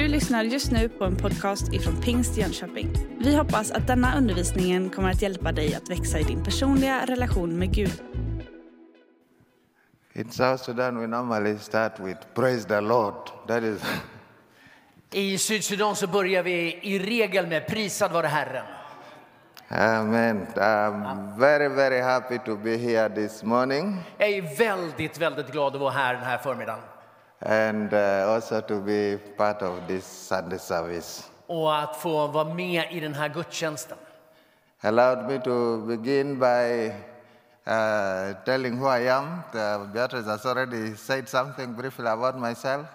Du lyssnar just nu på en podcast ifrån Pingst Jönköping. Vi hoppas att denna undervisning kommer att hjälpa dig att växa i din personliga relation med Gud. In South Sudan, we normally start with praise the Lord. That is, I Sydsudan så börjar vi i regel med prisad vare Herren. Amen. I'm very, very happy to be here this morning Jag är väldigt, väldigt glad att vara här den här förmiddagen. And uh, also to be part of this Sunday service. Och att få vara med i den här gudstjänsten. Allowed me to begin by uh, telling who I am. Uh, Beatrice has already said something briefly about myself.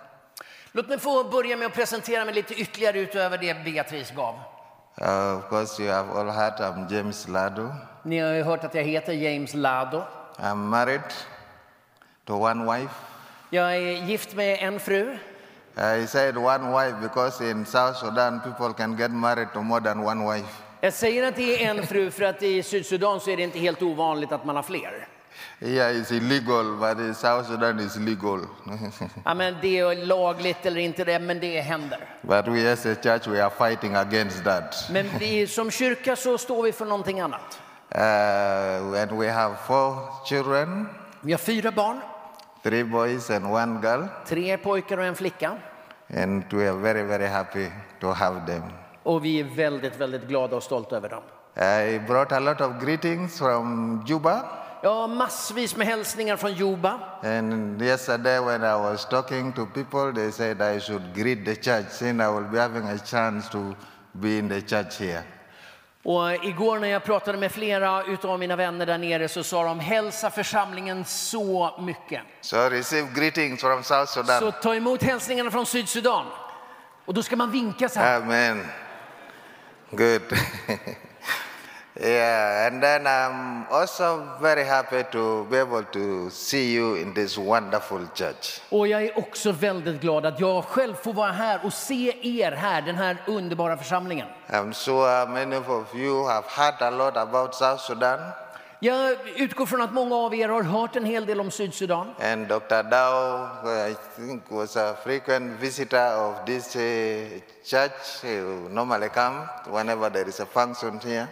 Låt mig få börja med att presentera mig lite ytterligare utöver det Beatrice gav. Uh, of course, you have all heard I'm James Ladu. Ni har ju hört att jag heter James Lado. I'm married to one wife. Jag är gift med en fru. I said one wife because in South Sudan people can get married to more than one wife. Jag säger att det är en fru för att i Sydsudan så är det inte helt ovanligt att man har fler. Here is illegal, but in South Sudan is legal. Ja, men det är lagligt eller inte det, men det händer. but we as a church we are fighting against that. Men vi, som kyrka så står vi för någonting annat. Uh, and we have four children, Vi har fyra barn, three boys and one girl, tre pojkar och en flicka. and we are very very happy to have them. Och vi är väldigt, väldigt glada och stolta över dem. I brought a lot of greetings from Juba. Har massvis med hälsningar från Juba. And yesterday, when I was talking to people, they said I should greet the church, saying I will be having a chance to be in the church here. Och igår när jag pratade med flera utav mina vänner där nere så sa de hälsa församlingen så mycket. So receive greetings from South Sudan. Så ta emot hälsningarna från Sydsudan. Och då ska man vinka så här. Amen. Good. yeah, and then I'm also very happy to be able to see you in this wonderful church. Och jag är också väldigt glad att jag själv får vara här och se er här, den här underbara församlingen. I'm sure many of you have heard a lot about South Sudan, Jag utgår från att många av er har hört en hel del om Sydsudan. and Dr. Dao, I think, was a frequent visitor of this uh, church. He normally come whenever there is a function here.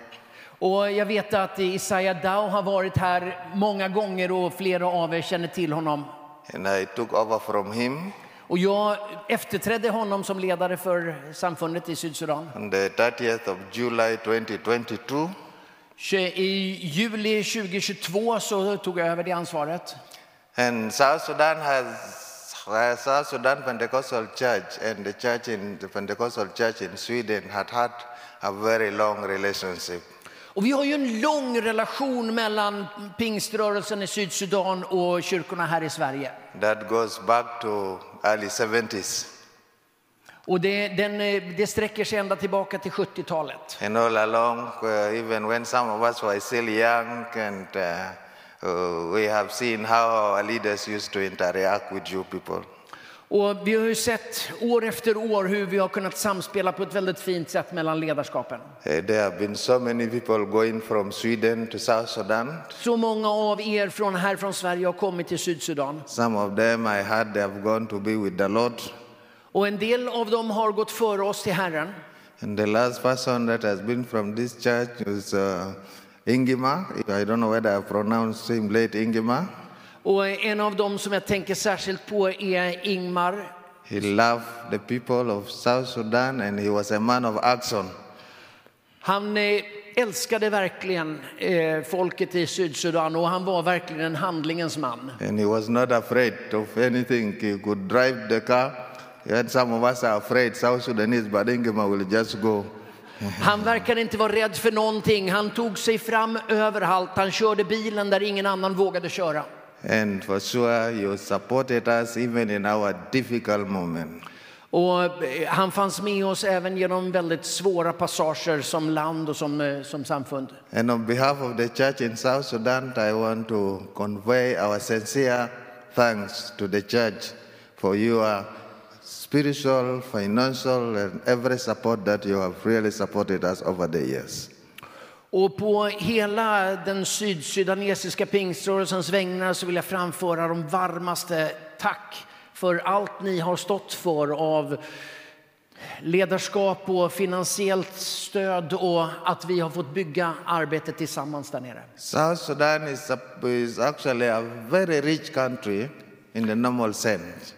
Och jag vet att Isaiah Dow har varit här många gånger och flera av er känner till honom. And I took over from him Och jag efterträdde honom som ledare för samfundet i Sydsudan. on the 30th of July 2022. I juli 2022 så tog jag över det ansvaret. And South Sudan has South Sudan Pentecostal Church and the church in the Pentecostal Church in Sweden had had a very long relationship. Och vi har ju en lång relation mellan pingströrelsen i Sydsudan och kyrkorna här i Sverige. That goes back to early 70s. Och det, den, eh, det sträcker sig ända tillbaka till 70-talet. And all along, uh, even when some of us were still young, and uh, uh, we have seen how our leaders used to interact with you people. Och vi har ju sett år efter år hur vi har kunnat samspela på ett väldigt fint sätt mellan ledarskapen. Uh, there have been so many people going from Sweden to South Sudan. Så många av er från här från Sverige har kommit till Sydsudan. Some of them I heard they have gone to be with the Lord. Och en del av dem har gått före oss till Herren. And the last person that has been from this church is uh, Ingima. I don't know whether I pronounced him late Ingima. Och en av dem som jag tänker särskilt på är Ingmar. He loved the people of South Sudan and he was a man of action. Han eh, älskade verkligen eh, folket i Sydsudan och han var verkligen en handlingens man. And he was not afraid of anything. He could drive the car. And some of us are afraid, South Sudanese, but Ingima will just go. Han verkade inte vara rädd för någonting. Han tog sig fram överallt. Han körde bilen där ingen annan vågade köra. And for sure, you supported us even in our difficult moment. Och eh, han fanns med oss även genom väldigt svåra passager som land och som, eh, som samfund. And on behalf of the church in South Sudan, I want to convey our sincere thanks to the church for your spiritual, financial, and every support that you have really supported us over the years. Och på hela den sydsudanesiska pingströrelsens vägnar så vill jag framföra de varmaste tack för allt ni har stått för av ledarskap och finansiellt stöd och att vi har fått bygga arbetet tillsammans där nere. South Sudan is, a, is actually a very rich country in the normal sense.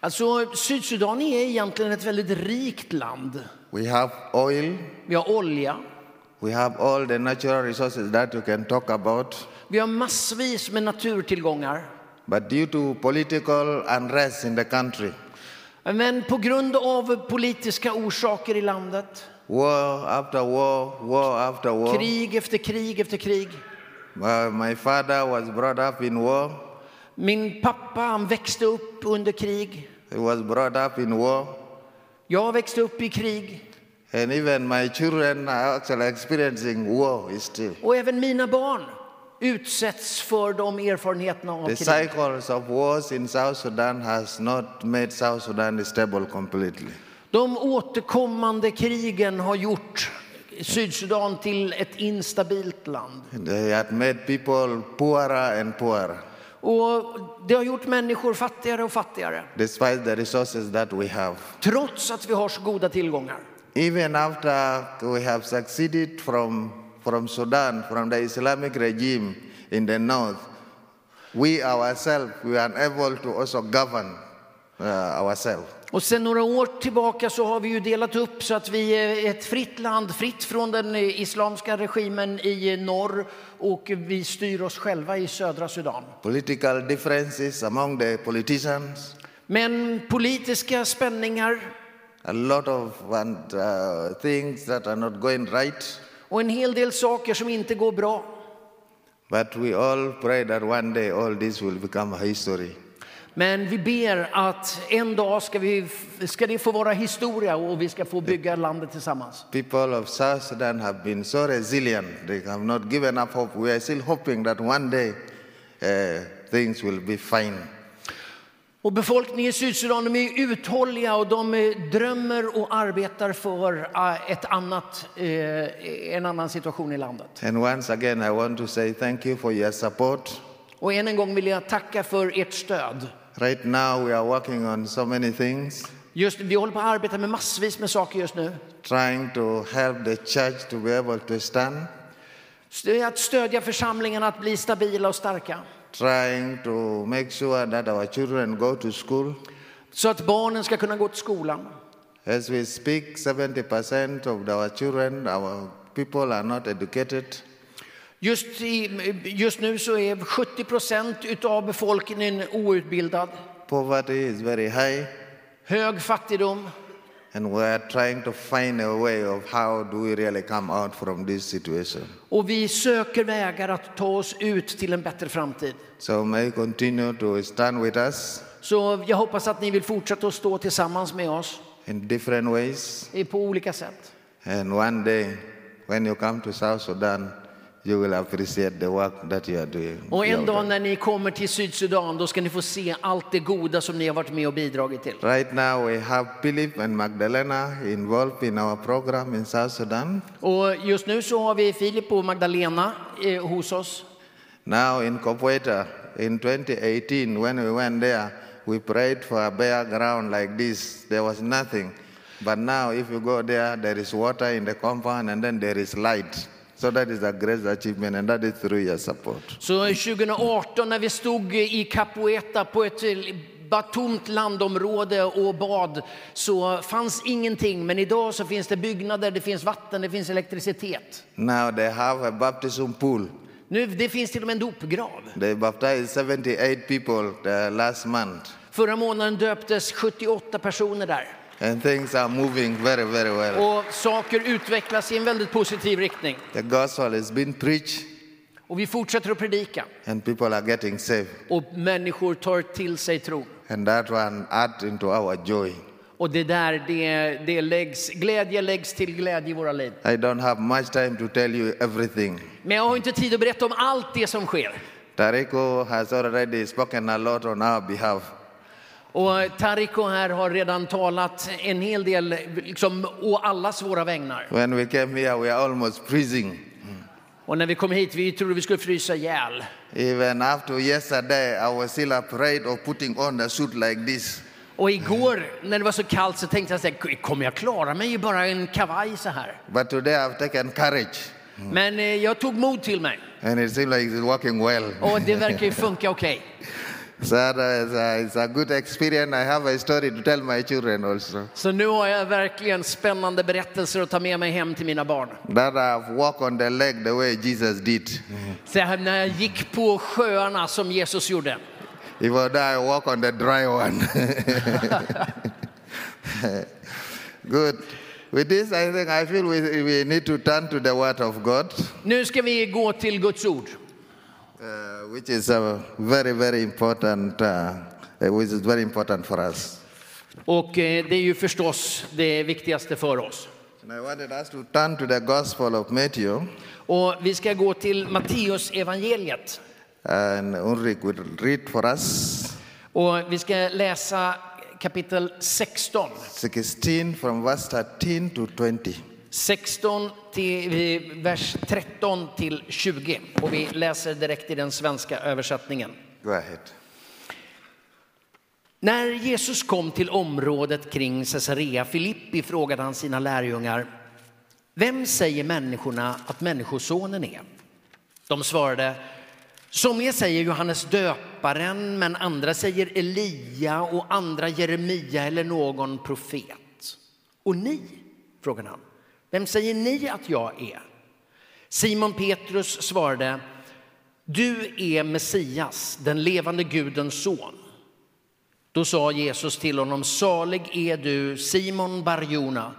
Alltså, Sydsudan är egentligen ett väldigt rikt land. We have oil, Vi har olja, we have all the natural resources that you can talk about. vi har massvis med naturtillgångar. But due to political unrest in the country, Men på grund av politiska orsaker i landet, war after war, war after war, krig efter krig efter krig. my father was brought up in war. Min pappa han växte upp under krig. He was brought up in war. Jag växte upp i krig. And even my children are actually experiencing war still. Och även mina barn utsätts för de erfarenheterna av The krig. cycles of wars in South Sudan has not made South Sudan stable completely. De återkommande krigen har gjort Sydsudan till ett instabilt land. They had made people poorer and poorer, Och det har gjort människor fattigare och fattigare. despite the resources that we have. Trots att vi har så goda tillgångar. Even after we have succeeded from, from Sudan, from the Islamic regime in the north, we ourselves, we are unable to also govern uh, ourselves. Och sen några år tillbaka så har vi ju delat upp så att vi är ett fritt land, fritt från den islamska regimen i norr och vi styr oss själva i södra Sudan. Political differences among the politicians, Men politiska spänningar a lot of uh, things that are not going right. och en hel del saker som inte går bra. But we all pray that one day all this will become a history. Men vi ber att en dag ska, vi, ska det få vara historia och vi ska få bygga landet tillsammans. People of South Sudan have been so resilient. They have not given up hope. We are still hoping that one day uh, things will be fine. Och befolkningen i Sydsudan de är uthålliga och de eh, drömmer och arbetar för eh, ett annat, eh, en annan situation i landet. And once again, I want to say thank you for your support. Och än en gång vill jag tacka för ert stöd. Right now, we are working on so many things, Just, vi håller på att arbeta med massvis med saker just nu. trying to help the church to be able to stand, St- Att stödja församlingarna att bli stabila och starka. Trying to make sure that our children go to school. Så att barnen ska kunna gå till skolan. As we speak, 70% of our children, our people are not educated. Just, i, just nu så är 70 procent av befolkningen outbildad. Poverty is very high, Hög fattigdom. And we are trying to find a way of how do we really come out from this situation. Och vi söker vägar att ta oss ut till en bättre framtid. So may you continue to stand with us Så jag hoppas att ni vill fortsätta att stå tillsammans med oss in different ways. på olika sätt. And one day, when you come to South Sudan, you will appreciate the work that you are doing. Och en dag när ni kommer till Sydsudan då ska ni få se allt det goda som ni har varit med och bidragit till. Right now, we have Philip and Magdalena involved in our program in South Sudan. Och just nu så har vi Filip och Magdalena eh, hos oss. Now in Kopweta, in 2018, when we went there, we prayed for a bare ground like this. There was nothing. But now, if you go there, there is water in the compound and then there is light. So that is a great achievement, and that is through your support. Så 2018 när vi stod i Capoeta på ett bara tomt landområde och bad så fanns ingenting. Men idag så finns det byggnader, det finns vatten, det finns elektricitet. Now they have a baptism pool. Nu, det finns till och med en dopgrav. They baptized 78 people the last month, Förra månaden döptes 78 personer där. And things are moving very, very well. Och saker utvecklas i en väldigt positiv riktning. The gospel has been preached, Och vi fortsätter att predika. and people are getting saved. Och människor tar till sig tro. And that one add into our joy. Och det där, det, det läggs, glädje läggs till glädje i våra liv. I don't have much time to tell you everything. Men jag har inte tid att berätta om allt det som sker. Tariko has already spoken a lot on our behalf. Och Tariko här har redan talat en hel del liksom, å allas våra vägnar. When we came here, we are almost freezing. Och när vi kom hit, vi trodde vi skulle frysa ihjäl. Even after yesterday, I was still afraid of putting on a suit like this. Och igår när det var så kallt så tänkte jag så här, kommer jag klara mig i bara en kavaj så här? But today I've taken courage Men eh, jag tog mod till mig and it seems like it's working well. och det verkar ju funka okej. So that is a, it's a good experience. I have a story to tell my children also. Så nu har jag verkligen spännande berättelser att ta med mig hem till mina barn. That I've walked on the lake the way Jesus did. Så här, när jag gick på sjöarna som Jesus gjorde. If I die, I walk on the dry one. Good. With this, I think I feel we, we need to turn to the Word of God, Nu ska vi gå till Guds ord. Uh, which is uh, very, very important. Uh, uh, which is very important for us. Och eh, det är ju förstås det viktigaste för oss. And I wanted us to turn to the Gospel of Matthew, Och vi ska gå till Matteus evangeliet. and Ulrich will read for us Och vi ska läsa kapitel 16. 16 from verse 13 to 20. 16 till vers 13 till 20. Och vi läser direkt i den svenska översättningen. Go ahead. När Jesus kom till området kring Caesarea Filippi frågade han sina lärjungar, vem säger människorna att Människosonen är? De svarade, somliga säger Johannes döparen, men andra säger Elia och andra Jeremia eller någon profet. Och ni, frågade han, vem säger ni att jag är? Simon Petrus svarade, du är Messias, den levande Gudens son. Då sa Jesus till honom, salig är du Simon Barjona,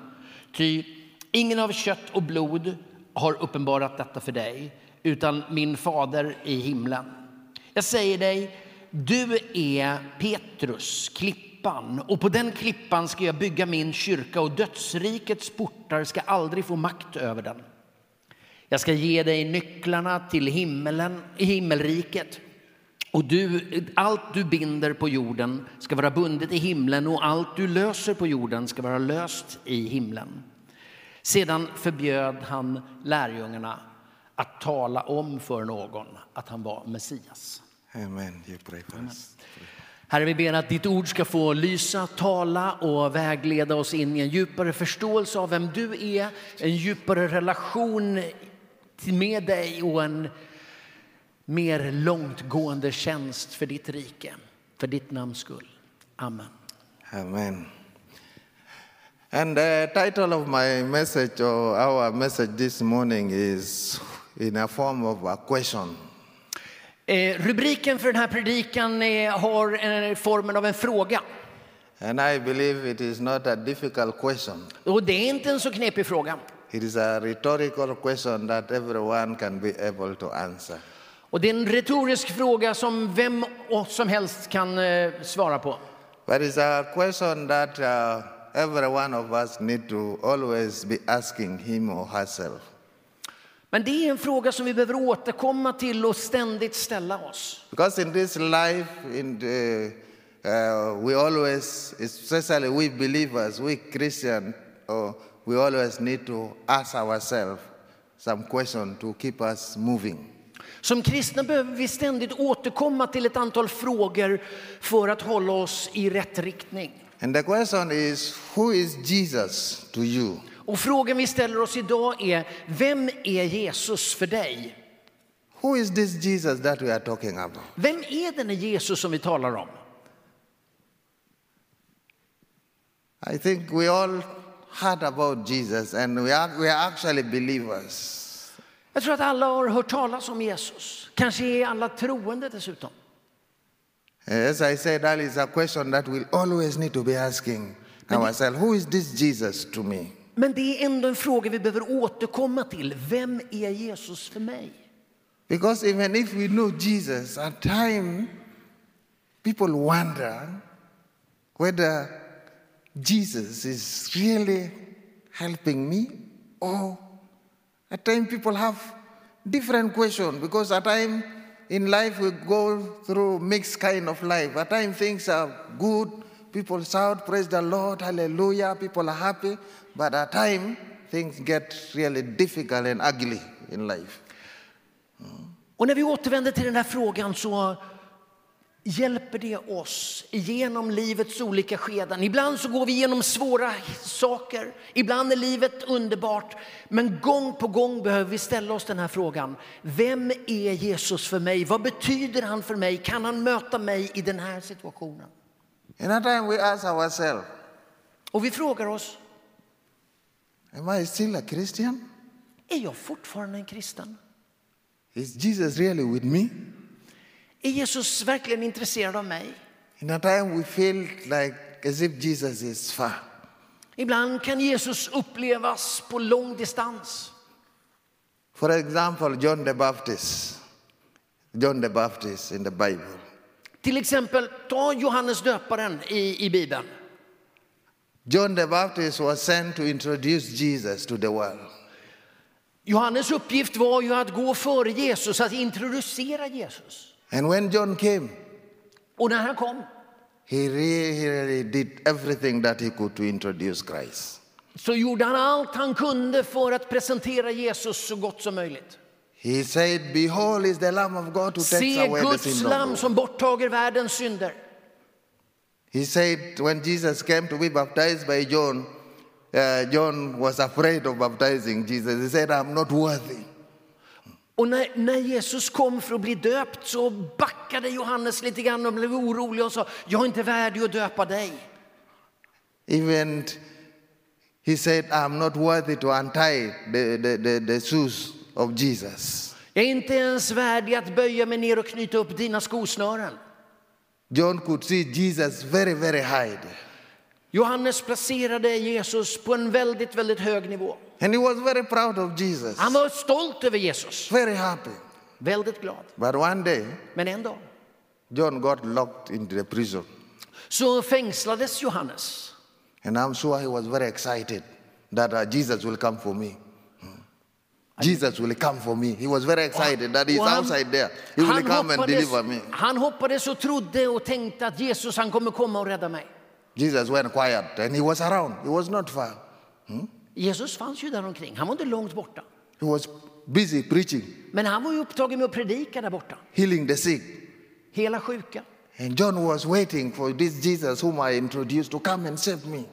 ty ingen av kött och blod har uppenbarat detta för dig, utan min fader i himlen. Jag säger dig, du är Petrus, klippan, och på den klippan ska jag bygga min kyrka och dödsrikets portar ska aldrig få makt över den. Jag ska ge dig nycklarna till himmelen, himmelriket. Och du, allt du binder på jorden ska vara bundet i himlen och allt du löser på jorden ska vara löst i himlen. Sedan förbjöd han lärjungarna att tala om för någon att han var Messias. Amen. You pray for us. Herre, vi ber att ditt ord ska få lysa, tala och vägleda oss in i en djupare förståelse av vem du är, en djupare relation med dig och en mer långtgående tjänst för ditt rike, för ditt namns skull. Amen. Amen. And the title of my message or our message this morning is in a form of a question. Eh, rubriken för den här predikan eh, har eh, formen av en fråga. And I believe it is not a difficult question. Och det är inte en så knepig fråga. It is a rhetorical question that everyone can be able to answer. Och det är en retorisk fråga som vem som helst kan svara på. But it's a question that uh, every one of us need to always be asking him or herself. Men det är en fråga som vi behöver återkomma till och ständigt ställa oss. Because in this life, in the, uh, we always, especially we believers, we Christians, uh, we always need to ask ourselves some question to keep us moving. Som kristna behöver vi ständigt återkomma till ett antal frågor för att hålla oss i rätt riktning. And the question is, who is Jesus to you? Och frågan vi ställer oss idag är, vem är Jesus för dig? Who is this Jesus that we are talking about? Vem är denne Jesus som vi talar om? I think we all heard about Jesus and we are, we are actually believers. Jag tror att alla har hört talas om Jesus. Kanske är alla troende dessutom. As I said earlier, it's a question that we'll always need to be asking ourselves who is this Jesus to me? Men det är ändå en fråga vi behöver återkomma till. Vem är Jesus för mig? Because even if we know Jesus, at time people wonder whether Jesus is really helping me or at time people have different questions because at time in life we go through mixed kind of life. At time things are good, people shout, praise the Lord, hallelujah, people are happy, but at time, things get really difficult and ugly in life. Och när vi återvänder till den här frågan så hjälper det oss igenom livets olika skeden. Ibland så går vi igenom svåra saker, ibland är livet underbart. Men gång på gång behöver vi ställa oss den här frågan. Vem är Jesus för mig? Vad betyder han för mig? Kan han möta mig i den här situationen? Another time we ask ourselves, Och vi frågar oss, Am I still a Christian? är jag fortfarande en kristen? Is Jesus really with me? Är Jesus verkligen intresserad av mig? In a time we feel like as if Jesus is far. Ibland kan Jesus upplevas på lång distans. For example, John the Baptist. John the Baptist in the Bible. Till exempel, ta Johannes döparen i, i Bibeln. John the Baptist was sent to introduce Jesus to the world. Johannes uppgift var ju att gå före Jesus, att introducera Jesus. And when John came, Och när han kom he really, really did everything that he could to introduce Christ. så gjorde han allt han kunde för att presentera Jesus så gott som möjligt. He said, Behold is the Lamb of God who takes Se away the Guds sin the lamm world. som borttager världens synder. He said when Jesus came to be baptized by John, uh, John was afraid of baptizing Jesus. He said, I'm not worthy. Och när, när Jesus kom för att bli döpt så backade Johannes lite grann och blev orolig och sa, jag är inte värdig att döpa dig. Even he said, I'm not worthy to untie the, the, the, the shoes of Jesus. Jag är inte ens värdig att böja mig ner och knyta upp dina skosnören. John could see Jesus very, very high. Johannes placerade Jesus på en väldigt, väldigt hög nivå. And he was very proud of Jesus, Han var stolt över Jesus, very happy. väldigt glad. But one day, Men en dag John got locked into the prison. så fängslades Johannes. And I'm sure he was very excited that uh, Jesus will come for me. Hmm. Jesus will come for me. He was very excited that he's han- outside there. He will come and hoppades- deliver me. Han hoppades och trodde och tänkte att Jesus han kommer komma och rädda mig. Jesus went quiet and he was around. He was not far. Jesus fanns ju där omkring. Han var inte långt borta. He was busy preaching, Men han var ju upptagen med att predika där borta. healing the sick. Hela sjuka. And John was waiting for this Jesus whom I introduced to come and save me.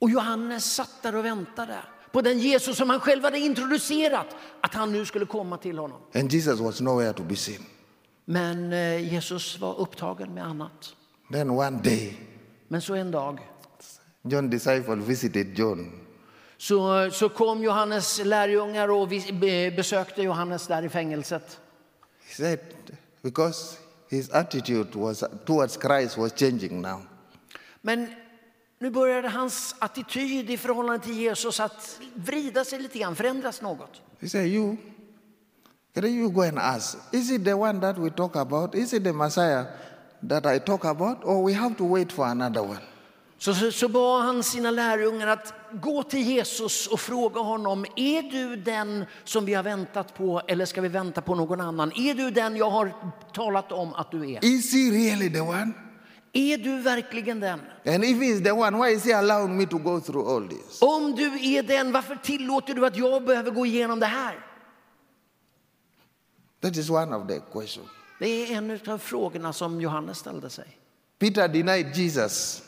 Och Johannes satt där och väntade på den Jesus som han själv hade introducerat, att han nu skulle komma till honom. And Jesus was nowhere to be seen. Men eh, Jesus var upptagen med annat. Then one day, Men så en dag John's disciple visited John. så, så kom Johannes lärjungar och besökte Johannes där i fängelset. He said, because his attitude was towards Christ was changing now. Men nu började hans attityd i förhållande till Jesus att vrida sig lite grann, förändras något. He said, You, can you go and ask, is it the one that we talk about? Is it the Messiah that I talk about? Or we have to wait for another one? Så, så, så bad han sina lärjungar att gå till Jesus och fråga honom, är du den som vi har väntat på eller ska vi vänta på någon annan? Är du den jag har talat om att du är? Is he really the one? Är du verkligen den? And if he's the one, why is he allowing me to go through all this? Om du är den, varför tillåter du att jag behöver gå igenom det här? That is one of the questions. Det är en av frågorna som Johannes ställde sig. Peter denied Jesus.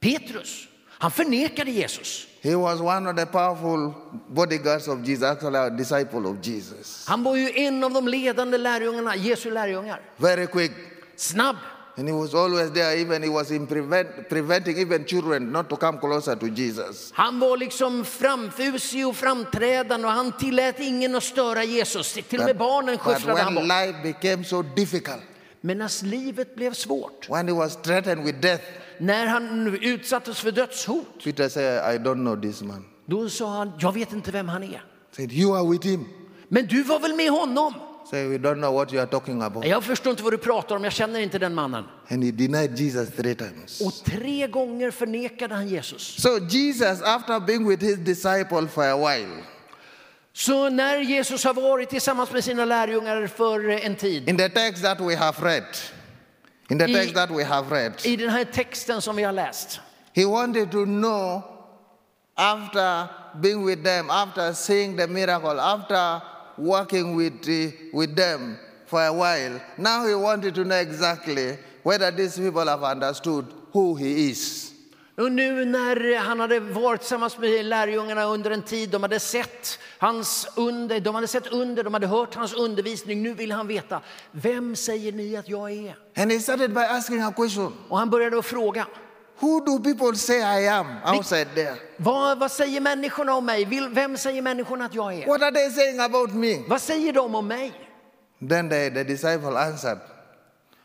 Petrus, han förnekade Jesus. He was one of the powerful bodyguards of Jesus, actually a disciple of Jesus. Han var ju en av de ledande lärjungarna, Jesu lärjungar. Very quick. Snabb. And he was always there, even he was in prevent, preventing even children not to come closer to Jesus. Han var liksom framfusig och framträdande och han tillät ingen att störa Jesus. Till och med barnen skyfflade han when bort. life became so difficult, Men när livet blev svårt, when he was threatened with death, när han utsattes för dödshot, Peter said, I don't know this man. då sa han, jag vet inte vem han är. said, You are with him. Men du var väl med honom? Say, we don't know what you are talking about. Jag förstår inte vad du pratar om, jag känner inte den mannen. And he denied Jesus three times. Och tre gånger förnekade han Jesus. So Jesus, after being with his disciple for a while, Så när Jesus har varit tillsammans med sina lärjungar för eh, en tid, in the text that we have read, in the I- text that we have read, i den här texten som vi har läst, he wanted to know after being with them, after seeing the miracle, after working with, uh, with them for a while, now he wanted to know exactly whether these people have understood who he is. Och nu när han hade varit tillsammans med lärjungarna under en tid, de hade sett hans under, de hade sett under, de hade hört hans undervisning. Nu vill han veta, vem säger ni att jag är? And he started by asking a question Och han började att fråga, Who do people say I am outside there? vad, vad säger människorna om mig? Vem säger människorna att jag är? What are they saying about me? Vad säger de om mig? Then the, the disciple answered.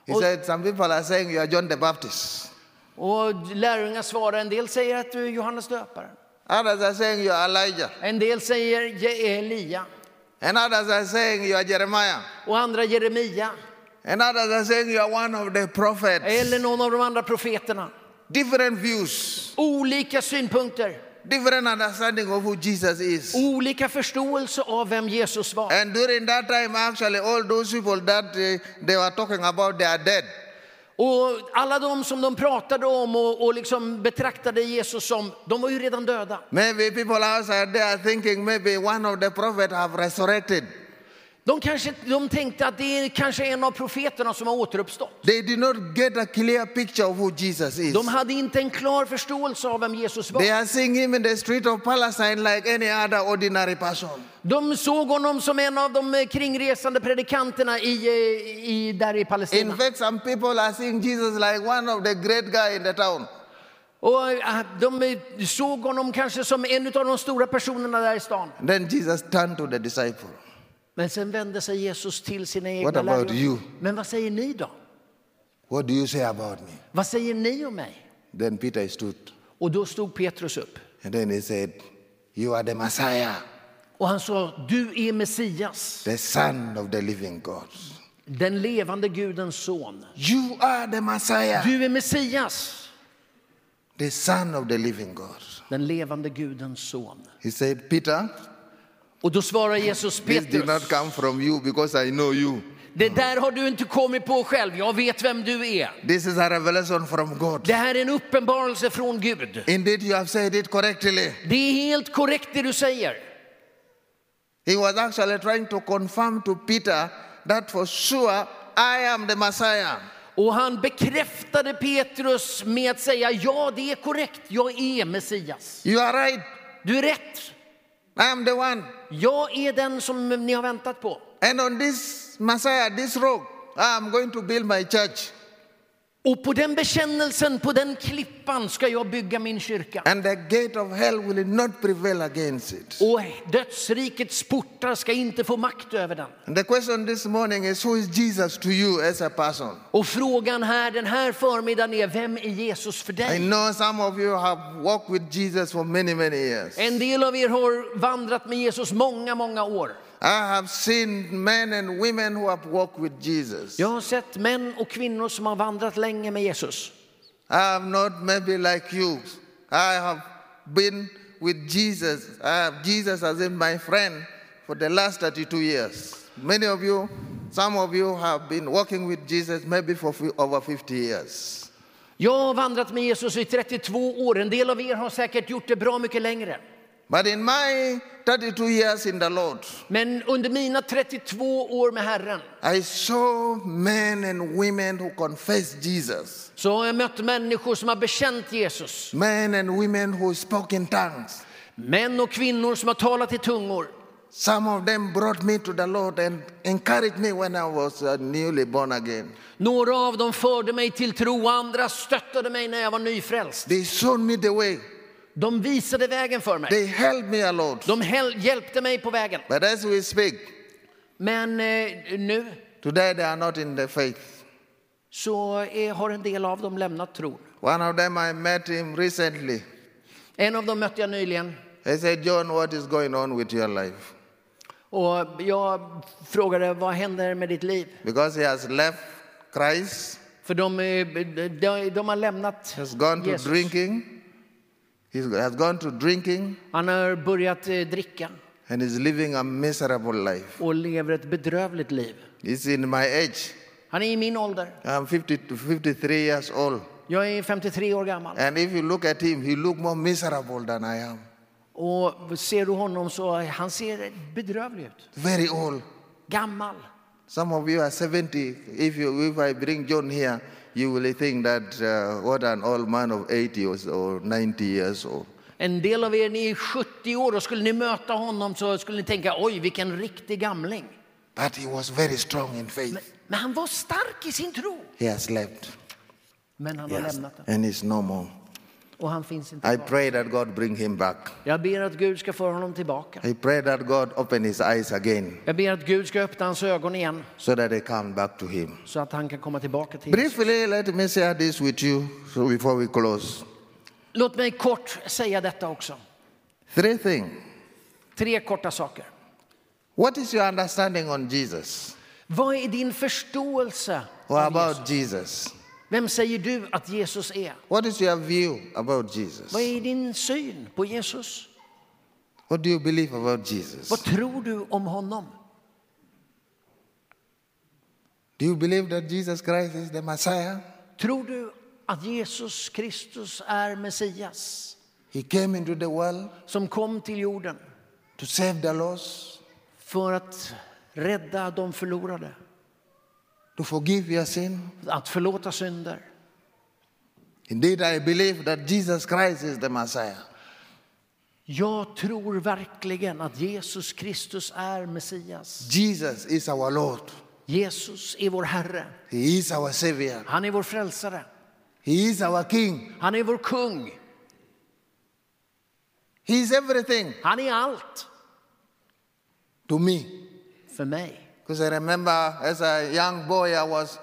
He Oh. said, Some people are saying you are John the Baptist. Och lärjungarna svarar, en del säger att du är Johannes döparen. Others are saying you are Elijah. En del säger "Jag är Elia And others are saying you are Jeremiah. och andra Jeremia And others are saying you are one of the prophets. eller någon av de andra profeterna. Different views, Olika synpunkter, different understanding of who Jesus is. olika förståelse av vem Jesus var. And during that time, actually, all those people that uh, they were talking about, they are dead. Och alla de som de pratade om och, och liksom betraktade Jesus som, de var ju redan döda. Maybe people outside there are thinking maybe one of the prophets have resurrected. De, kanske, de tänkte att det är kanske en av profeterna som har återuppstått. They did not get a clear picture of who Jesus is. De hade inte en klar förståelse av vem Jesus They var. are seeing him in the street of Palestine like any other ordinary person. De såg honom som en av de eh, kringresande predikanterna i, eh, i, där i In Palestina. fact, some people are seeing Jesus like one of the great guy in the town. Och eh, de såg honom kanske som en av de stora personerna där i stan. Then Jesus turned to the disciple. Men sen vände sig Jesus till sina What egna about lärjungar. you? Men vad säger ni då? What do you say about me? Vad säger ni om mig? Then Peter stood Och då stod Petrus upp and then he said, You are the Messiah, och han sa, du är Messias, the Son of the living God. den levande Gudens son. You are the Messiah, Du är Messias, the Son of the living God. den levande Gudens son. He said, Peter, Och då svarar Jesus this did not Petrus, come from you because I know you. det där har du inte kommit på själv, jag vet vem du är. This is a revelation from God. Det här är en uppenbarelse från Gud. Indeed, you have said it correctly. Det är helt korrekt det du säger. He was actually trying to confirm to Peter that for sure I am the Messiah. Och han bekräftade Petrus med att säga, ja det är korrekt, jag är Messias. You are right. Du är rätt, I am the one. jag är den som ni har väntat på. And on this Messiah, this rock, I am going to build my church. Och på den bekännelsen, på den klippan ska jag bygga min kyrka. And the gate of hell will not prevail against it. Och dödsrikets portar ska inte få makt över den. And the question this morning is who is Jesus to you as a person? Och frågan här den här förmiddagen är, vem är Jesus för I dig? know some of you have walked with Jesus for many, many years. En del av er har vandrat med Jesus många, många år. I have seen men and women who have walked with Jesus. Jag har sett män och kvinnor som har vandrat länge med Jesus. I am not maybe like you. I have been with Jesus. I have Jesus as in my friend for the last 32 years. Many of you, some of you have been walking with Jesus maybe for over 50 years. Jag har vandrat med Jesus i 32 år. En del av er har säkert gjort det bra mycket längre. But in my 32 years in the Lord, Men under mina 32 år med Herren I saw men and women who confessed Jesus, så har jag mött människor som har bekänt Jesus. men and women who spoke in tongues. Män och kvinnor som har talat i tungor. Some of them brought me to the Lord and encouraged me when I was uh, newly born again. Några av dem förde mig till tro, andra stöttade mig när jag var nyfrälst. They showed me the way. De visade vägen för mig. They helped me a lot. De hjälpte mig på vägen. But as we speak, Men eh, nu today they are not in the faith. så är, har en del av dem lämnat tron. One of them, I met him recently. En av dem mötte jag nyligen. I said, John, what is going on with your life? Och jag frågade vad händer med ditt liv? Because he has left Christ, För de, eh, de, de har lämnat has gone to Jesus. drinking. He has gone to drinking Han har börjat eh, dricka and is living a miserable life. och lever ett bedrövligt liv. He's in my age. Han är i min ålder. I'm 50 to 53 years old. Jag är 53 år gammal. And if you look at him, he look more miserable than I am. Och ser du honom så han ser bedrövlig ut. Very old. Gammal. Some of you are 70. If, you, if I bring John here, you will think that uh, what an old man of 80 or, or 90 years old. En del av er ni är 70 år och skulle ni möta honom så skulle ni tänka oj vilken riktig gamling. But he was very strong in faith. Men han var stark i sin tro. He has left. Men han har Yes. lämnat den And he's no more. Och han finns inte I kvar. pray that God bring him back. Jag ber att Gud ska föra honom tillbaka. I pray that God open his eyes again Jag ber att Gud ska öppna hans ögon igen so that they come back to him. så att han kan komma tillbaka till Jesus. Briefly, let me share this with you so before we close. Låt mig kort säga detta också. Three things. Tre korta saker. What is your understanding on Jesus? Vad är din förståelse Or about Jesus? Jesus? Vem säger du att Jesus är? What is your view about Jesus? Vad är din syn på Jesus? What do you believe about Jesus? Vad tror du om honom? Do you believe that Jesus Christ is the Messiah? Tror du att Jesus Kristus är Messias He came into the world som kom till jorden to save the lost, för att rädda de förlorade, to forgive your sin. att förlåta synder? Indeed, I believe that Jesus Christ is the Messiah. Jag tror verkligen att Jesus Kristus är Messias. Jesus is our Lord. Jesus är vår Herre. He is our Savior. Han är vår frälsare. He is our King. Han är vår kung. He is everything Han är allt to me. för mig. Because I remember as a young boy, I was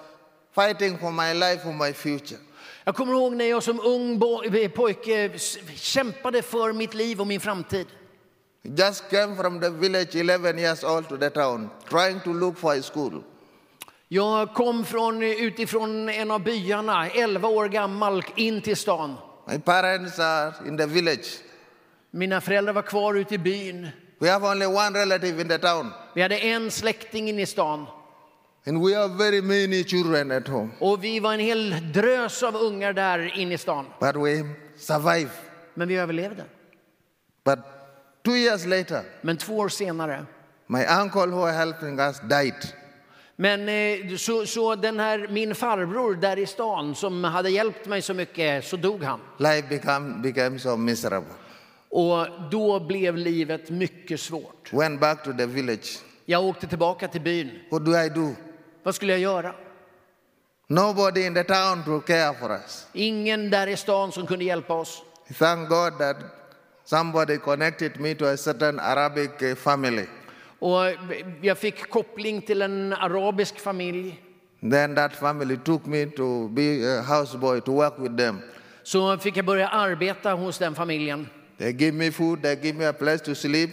fighting for my life, for my future. Jag kommer ihåg när jag som ung bo- pojke kämpade för mitt liv och min framtid. Just came from the village, 11 years old, to the town, trying to look for a school. Jag kom från, utifrån en av byarna, 11 år gammal, in till stan. My parents are in the village. Mina föräldrar var kvar ute i byn. We have only one relative in the town, Vi hade en släkting inne i stan. and we have very many children at home. Och vi var en hel drös av ungar där inne i stan. But we survived. Men vi överlevde. But two years later, Men två år senare. my uncle who was helping us died. Men eh, så, så den här, min farbror där i stan som hade hjälpt mig så mycket, så dog han. Life became, became so miserable. Och då blev livet mycket svårt. Went back to the village. Jag åkte tillbaka till byn. What do I do? Vad skulle jag göra? Nobody in the town to care for us. Ingen där i stan som kunde hjälpa oss. Thank God that somebody connected me to a certain Arabic family. Och jag fick koppling till en arabisk familj. Then that family took me to be a houseboy to work with them. Så fick jag börja arbeta hos den familjen. They give me food, they give me a place to sleep.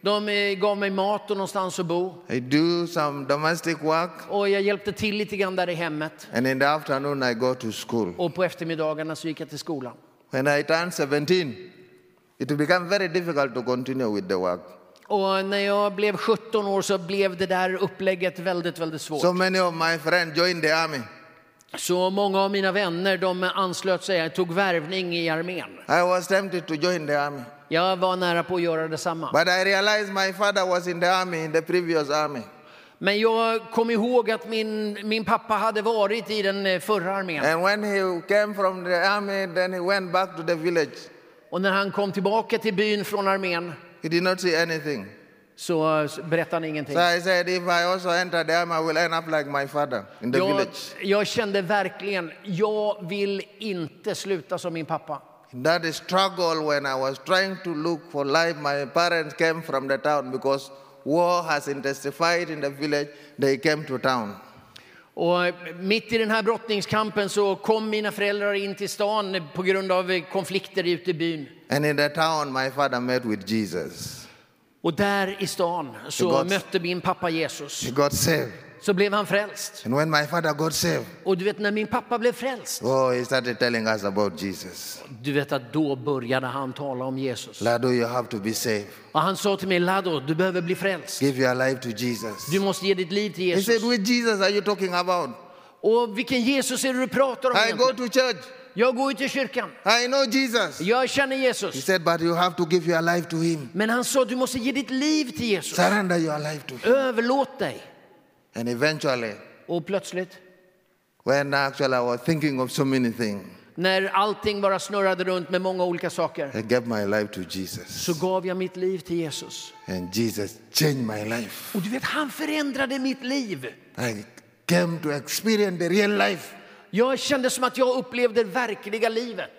De eh, gav mig mat och någonstans att bo. I do some domestic work, Och jag hjälpte till lite grann där i hemmet. and in the afternoon I go to school. Och på eftermiddagarna så gick jag till skolan. When I turned 17, it became very difficult to continue with the work. Och när jag blev 17 år så blev det där upplägget väldigt, väldigt svårt. So many of my friends joined the army. Så många av mina vänner de anslöt sig, tog värvning i armén. I was tempted to join the army. Jag var nära på att göra detsamma. But I realized my father was in the army, in the previous army. Men jag kom ihåg att min, min pappa hade varit i den eh, förra armén. And when he came from the army, then he went back to the village. Och när han kom tillbaka till byn från armén He did not see anything. Så berättade han ingenting. So I said, if I also enter the army, I will end up like my father in the Jag, village. jag kände verkligen, jag vill inte sluta som min pappa. That struggle, when I was trying to look for life, my parents came from the town because war has intensified in the village. They came to town. Och mitt i den här brottningskampen så kom mina föräldrar in till stan på grund av konflikter ute i byn. And in the town, my father met with Jesus. Och där i stan så God- mötte min pappa Jesus. He got saved. Så blev han frälst. And when my father got saved, Och du vet när min pappa blev frälst, oh, he started telling us about Jesus. du vet att då började han tala om Jesus. Lado, you have to be saved. Och han sa till mig, Lado, du behöver bli frälst. Give your life to Jesus. Du måste ge ditt liv till He said, Jesus. which Jesus are you talking about? Och vilken Jesus är det du pratar om I go to church. Jag går ju till kyrkan. I know Jesus. Jag känner He Jesus. said, but you have to give your life to him. Men han sa, du måste ge ditt liv till Jesus. Surrender your life to him. Överlåt dig. And eventually, Och plötsligt, when actually I was thinking of so many things, när allting bara snurrade runt med många olika saker, I gave my life to Jesus. så gav jag mitt liv till Jesus. And Jesus changed my life. Och du vet, han förändrade mitt liv. I came to experience the real life. Jag kände som att jag upplevde det verkliga livet.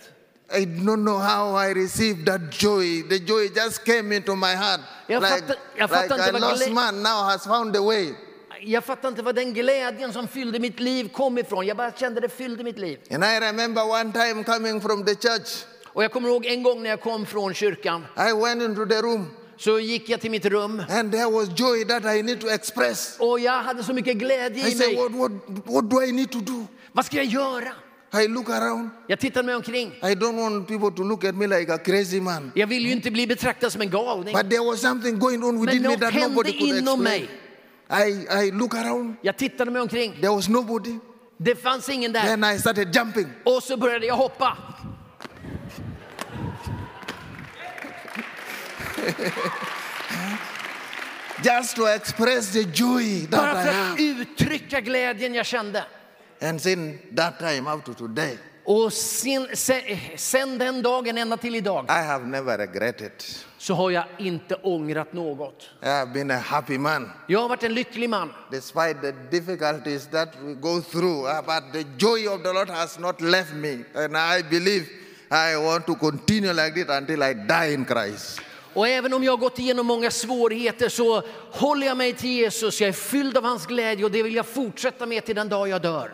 I don't know how I received that joy. The joy just came into my heart. Jag like fattar- jag fattar like inte a vad lost glä- man now has found a way. Jag fattar inte var den glädjen som fyllde mitt liv kom ifrån. Jag bara kände det fyllde mitt liv. And I remember one time coming from the church. Och jag kommer ihåg en gång när jag kom från kyrkan I went into the room så gick jag till mitt rum and there was joy that I need to express. och jag hade så mycket glädje I i said, mig. what, what, what do I need to do? Vad ska jag göra? I look around. Jag tittade mig omkring. I don't want people to look at me like a crazy man. Jag vill ju inte bli betraktad som en galning. But there was something going on within me that nobody could inom explain. mig. I, I look around. Jag tittade mig omkring. There was nobody. Det fanns ingen där. Then I started jumping. Och så började jag hoppa. Just to express the joy that Bara I för att have. uttrycka glädjen jag kände. And since that time up to today, Och sen, sen, den dagen ända till idag I have never regretted. så har jag inte ångrat något. I have been a happy man. Jag har varit en lycklig man. Despite the difficulties that we go through, uh, but the joy of the Lord has not left me. And I believe I want to continue like this until I die in Christ. Och även om jag har gått igenom många svårigheter så håller jag mig till Jesus. Jag är fylld av hans glädje och det vill jag fortsätta med till den dag jag dör.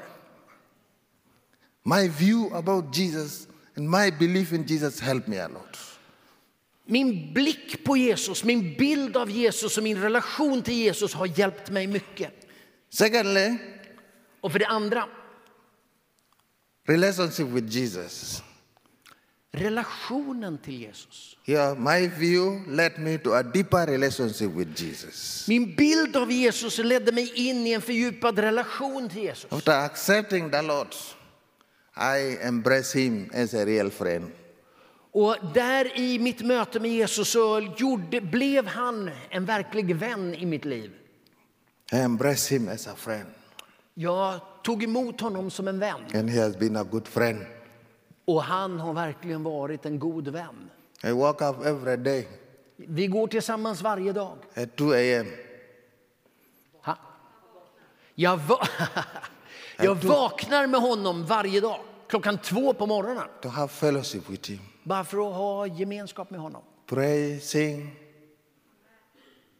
My view about Jesus and my belief in Jesus helped me a lot. Min blick på Jesus, min bild av Jesus och min relation till Jesus har hjälpt mig mycket. Secondly, Och för det andra, relationship with Jesus. relationen till Jesus. Here, my view led me to a deeper relationship with Jesus. Min bild av Jesus ledde mig in i en fördjupad relation till Jesus. After accepting the Lord, I embrace him as a real friend. Och där i mitt möte med Jesus så gjorde, blev han en verklig vän i mitt liv. I embrace him as a friend, Jag tog emot honom som en vän and he has been a good friend. och han har verkligen varit en god vän. I woke up every day Vi går tillsammans varje dag. at 2 a.m. Jag, va jag vaknar med honom varje dag klockan två på morgonen to have fellowship with him. bara för att ha gemenskap med honom. Pray, sing,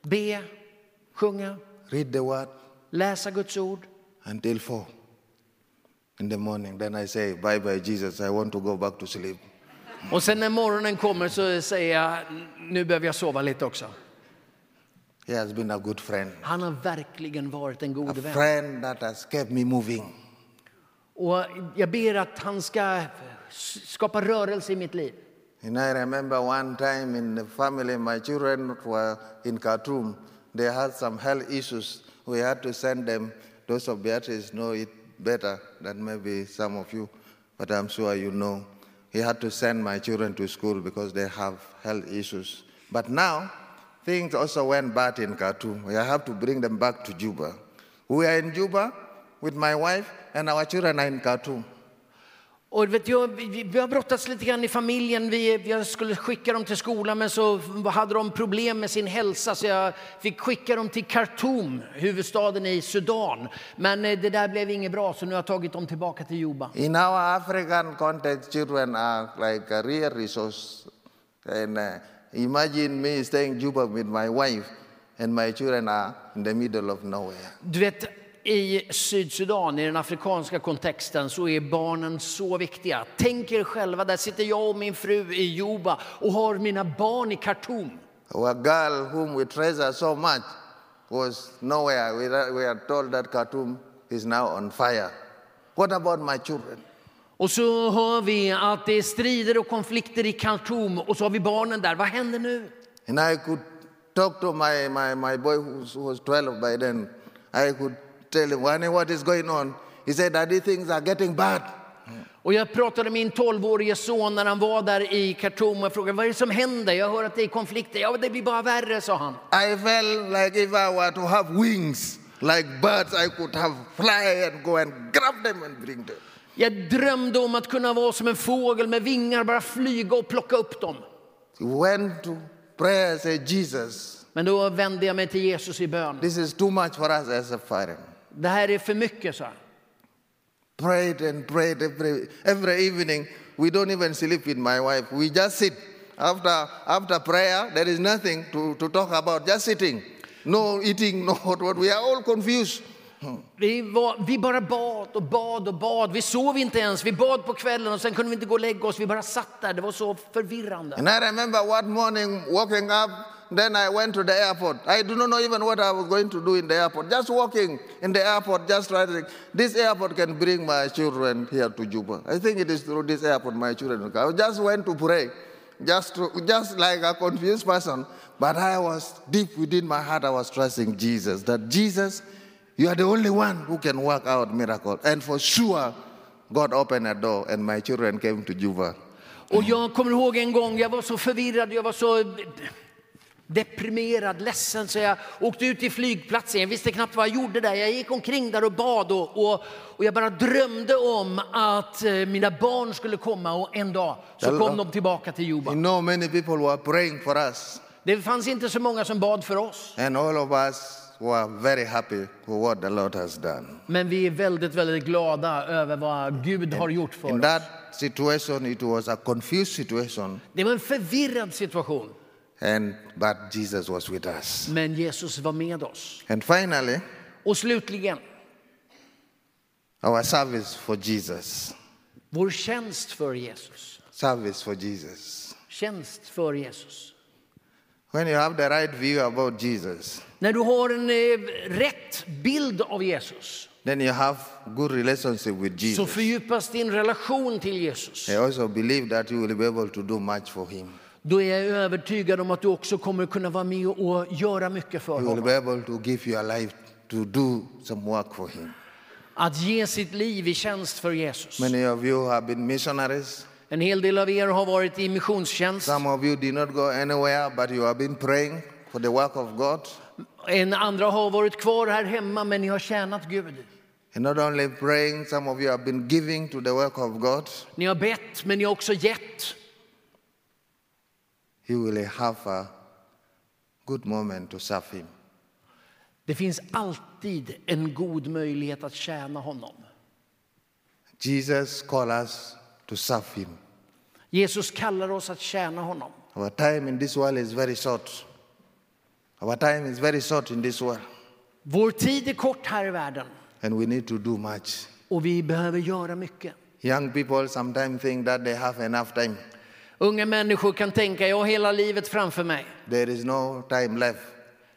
Be, sjunga, read the word läsa Guds ord. until 4 in the morning. Then I say, Bye bye, Jesus. I want to go back to sleep. Och sen när morgonen kommer så säger jag, nu behöver jag sova lite också. He has been a good friend, Han har verkligen varit en a god vän. friend that has kept me moving. Och jag ber att han ska skapa rörelse i mitt liv. And I remember one time in the family, my children were in Khartoum. They had some health issues. We had to send them. Those of Beatrice know it better than maybe some of you, but I'm sure you know. He had to send my children to school because they have health issues. But now, things also went bad in Khartoum. We have to bring them back to Juba. We are in Juba with my wife, and our children are in Khartoum. Och vet jag, vi, har brottats lite grann i familjen. Vi, jag skulle skicka dem till skolan men så hade de problem med sin hälsa så jag fick skicka dem till Khartoum, huvudstaden i Sudan. Men eh, det där blev inget bra så nu har jag tagit dem tillbaka till Juba. In our African context, children are like a real resource. And uh, imagine me staying in Juba with my wife, and my children are in the middle of nowhere. Du vet, i Sydsudan, i den afrikanska kontexten, så är barnen så viktiga. Tänk er själva, där sitter jag och min fru i Juba och har mina barn i Khartoum. Our girl, whom we treasure so much, was nowhere. We, are- we are told that Khartoum is now on fire. What about my children? Och så hör vi att det är strider och konflikter i Khartoum och så har vi barnen där. Vad händer nu? And I could talk to my, my, my boy who was 12 by then. I could tell him, Wani, what is going on? He said, Daddy, things are getting bad. Och jag pratade med min 12-årige son när han var där i Khartoum och frågade vad är det som händer? Jag hör att det är konflikter. Ja, det blir bara värre, sa han. I felt like if I were to have wings, Like birds, I could have fly and go and grab them and bring them. Jag drömde om att kunna vara som en fågel med vingar, bara flyga och plocka upp dem. Went to prayer said, Jesus, Men då vände jag mig till Jesus i bön. this is too much for us as a parent. Det här är för mycket, så. han. Prayed and prayed every, every evening. We don't even sleep with my wife. We just sit. After, after prayer, there is nothing to, to talk about, just sitting. No eating, no what. We are all confused. Vi, var, vi bara bad och bad och bad. Vi sov inte ens. Vi bad på kvällen och sen kunde vi inte gå och lägga oss. Vi bara satt där. Det var så förvirrande. And I remember one morning waking up, then I went to the airport. I do not know even what I was going to do in the airport. Just walking in the airport, just think, this airport can bring my children here to Juba. I think it is through this airport my children will come. I just went to pray, just, to, just like a confused person. But I was deep within my heart, I was trusting Jesus, that Jesus, you are the only one who can work out miracle. And for sure, God opened a door and my children came to Juba. Och jag kommer ihåg en gång, jag var så förvirrad, jag var så deprimerad, ledsen så jag åkte ut till flygplatsen. Jag visste knappt vad jag gjorde där. Jag gick omkring där och bad och, och, och jag bara drömde om att eh, mina barn skulle komma och en dag så kom de tillbaka till You Juba. know, many people were praying for us. Det fanns inte så många som bad för oss. And all of us were very happy for what the Lord has done. Men vi är väldigt, väldigt glada över vad Gud har gjort för In oss. that situation, it was a confused situation, Det var en förvirrad situation, and but Jesus was with us. men Jesus var med oss. And finally, Och slutligen, our service for Jesus. vår tjänst för Jesus. Service for Jesus. Tjänst för Jesus. When you have the right view about Jesus, När du har en eh, rätt bild av Jesus then you have good relationship with så Jesus. fördjupas din relation till Jesus. I also believe that you will be able to do much for him. Då är jag övertygad om att du också kommer kunna vara med och göra mycket för You will honom. be able to give your life to do some work for him. Att ge sitt liv i tjänst för Jesus. Many of you have been missionaries. En hel del av er har varit i missionstjänst. Some of you did not go anywhere, but you have been praying for the work of God. En andra har varit kvar här hemma men ni har tjänat Gud. And not only praying, some of you have been giving to the work of God. Ni har bett men ni har också gett. You will have a good moment to serve Him. Det finns alltid en god möjlighet att tjäna honom. Jesus called us to serve Him. Jesus kallar oss att tjäna honom. Our time in this world is very short. Our time is very short in this world, Vår tid är kort här i världen and we need to do much. och vi behöver göra mycket. Young people sometimes think that they have enough time. Unga människor kan tänka, jag har hela livet framför mig. There is no time left.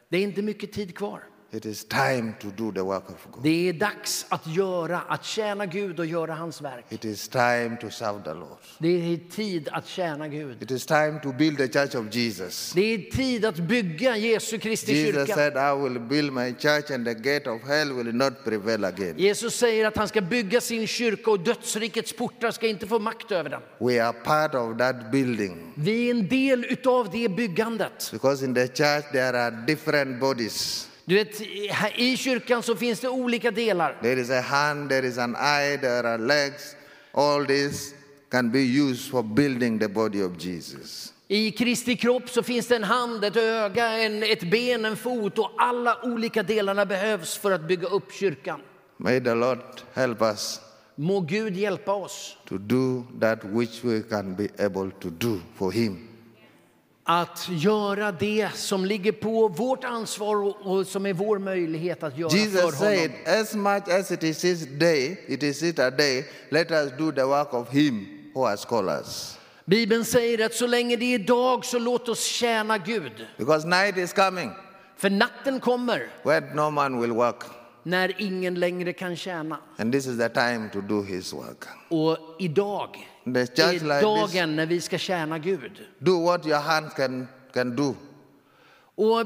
Det är inte mycket tid kvar. It is time to do the work of God. Det är dags att göra, att tjäna Gud och göra hans verk. It is time to serve the Lord. Det är tid att tjäna Gud. It is time to build the church of Jesus. Det är tid att bygga Jesu Kristi Jesus kyrka. said, I will build my church and the gate of hell will not prevail again. Jesus säger att han ska bygga sin kyrka och dödsrikets portar ska inte få makt över den. We are part of that building Vi är en del utav det byggandet. because in the church there are different bodies. Du vet, i kyrkan så finns det olika delar. There is a hand, there is an eye, there are legs. All this can be used for building the body of Jesus. I Kristi kropp så finns det en hand, ett öga, en, ett ben, en fot och alla olika delarna behövs för att bygga upp kyrkan. May the Lord help us Må Gud hjälpa oss to do that which we can be able to do for Him. Att göra det som ligger på vårt ansvar och, som är vår möjlighet att göra Jesus för honom. said, As much as it is His day, it is it a day, let us do the work of Him who has called us. Bibeln säger att så länge det är dag så låt oss tjäna Gud. Because night is coming För natten kommer when no man will work. när ingen längre kan tjäna. And this is the time to do His work. Och idag The church är like this, dagen när vi ska tjäna Gud. do what your hands can, can do. Och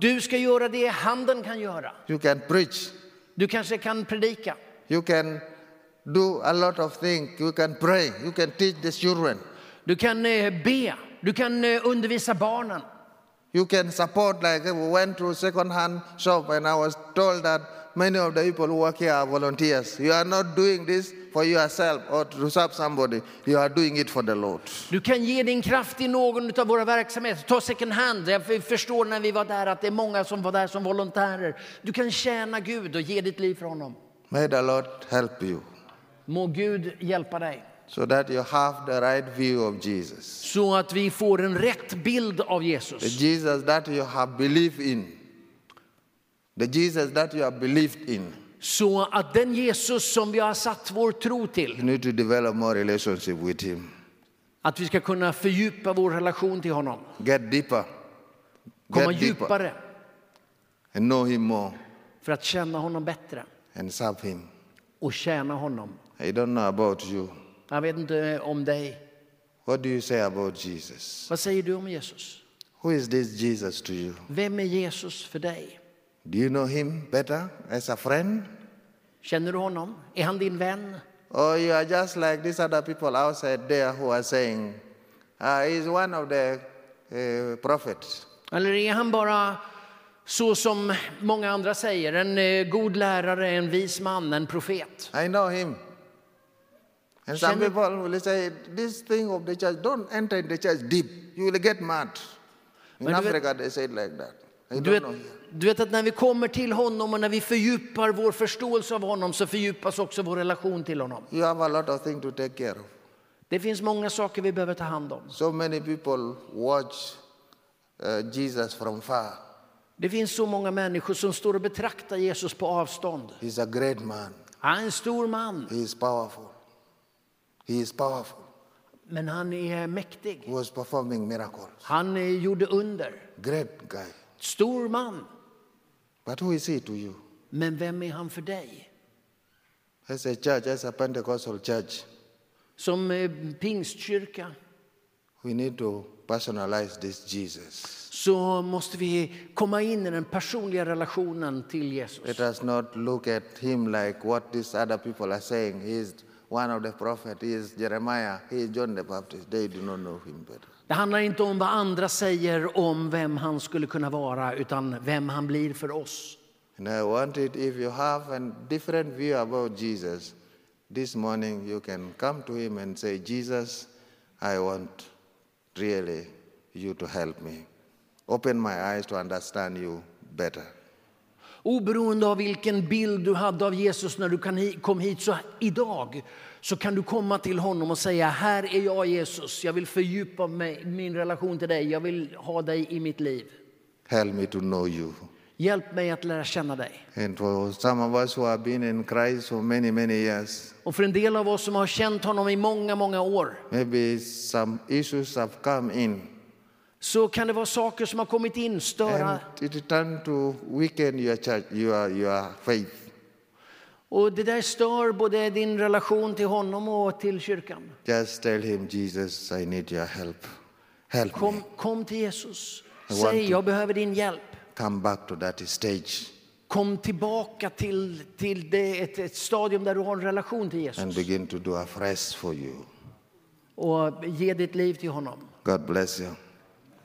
du ska göra det handen kan göra. You can preach. Du kanske kan predika. You can do a lot of things. You can pray. You can teach the children. Du kan eh, be. Du kan eh, undervisa barnen. You can support, like we went to second hand shop and I was told that many of the people who work here are volunteers. You are not doing this for yourself or to serve somebody. You are doing it for the Lord. Du kan ge din kraft i någon av våra verksamheter. Ta second hand. Jag förstår när vi var där att det är många som var där som volontärer. Du kan tjäna Gud och ge ditt liv för honom. May the Lord help you Må Gud hjälpa dig. so that you have the right view of Jesus. Så att vi får en rätt bild av The Jesus. Jesus that you have believed in. The Jesus that you have believed in. Så att den Jesus som vi har satt vår tro till, You need to develop more relationship with him. att vi ska kunna fördjupa vår relation till honom. Get deeper. Komma Get deeper djupare and know him more för att känna honom bättre and serve him. och tjäna honom. I don't know about you. Jag vet inte om dig. What do you say about Jesus? Vad säger du om Jesus? Who is this Jesus to you? Vem är Jesus för dig? Do you know him better as a friend? Känner du honom? Är han din vän? Or you are just like these other people outside there who are saying, uh, he's one of the uh, prophets. Eller är han bara så som många andra säger, en eh, god lärare, en vis man, en profet? I know him. And some Känner- people will say, this thing of the church, don't enter in the church deep. You will get mad. In Men du vet- Africa, they say it like that. Du vet, du vet att när vi kommer till honom och när vi fördjupar vår förståelse av honom så fördjupas också vår relation till honom. You have a lot of things to take care of. Det finns många saker vi behöver ta hand om. So many people watch uh, Jesus from far. Det finns så många människor som står och betraktar Jesus på avstånd. He's a great man. Han är en stor man, He is powerful. He is powerful. men han är mäktig. He was performing miracles. Han eh, gjorde under. Great guy. Stor man. But who is he to you? Men vem är han för dig? As a church, as a Pentecostal church, Som eh, pingstkyrka we need to personalize this Jesus. så måste vi komma in i den personliga relationen till Jesus. Let us not look at him like what these other people are saying. He is one of the prophets. He is Jeremiah. He is John the Baptist. They do not know him better. Det handlar inte om vad andra säger om vem han skulle kunna vara utan vem han blir för oss. And I wanted, if you have a different view about Jesus, this morning you can come to him and say, Jesus, I want really you to help me. Open my eyes to understand you better. Oberoende av vilken bild du hade av Jesus när du kom hit så idag så kan du komma till honom och säga här är jag Jesus, jag vill fördjupa mig, min relation till dig, jag vill ha dig i mitt liv. Help me to know you. Hjälp mig att lära känna dig. Many, many years, Och för en del av oss som har känt honom i många, många år maybe some issues have come in så kan det vara saker som har kommit in, störa. and it turned to weaken your church, your, your faith. Och det där stör både din relation till honom och till kyrkan. Just tell him, Jesus, I need your help. Help me. Kom, kom till Jesus. I Säg, jag behöver din hjälp. Come back to that stage Kom tillbaka till, till det, ett, ett stadium där du har en relation till and Jesus. begin to do afresh for you. Och ge ditt liv till honom. God bless you.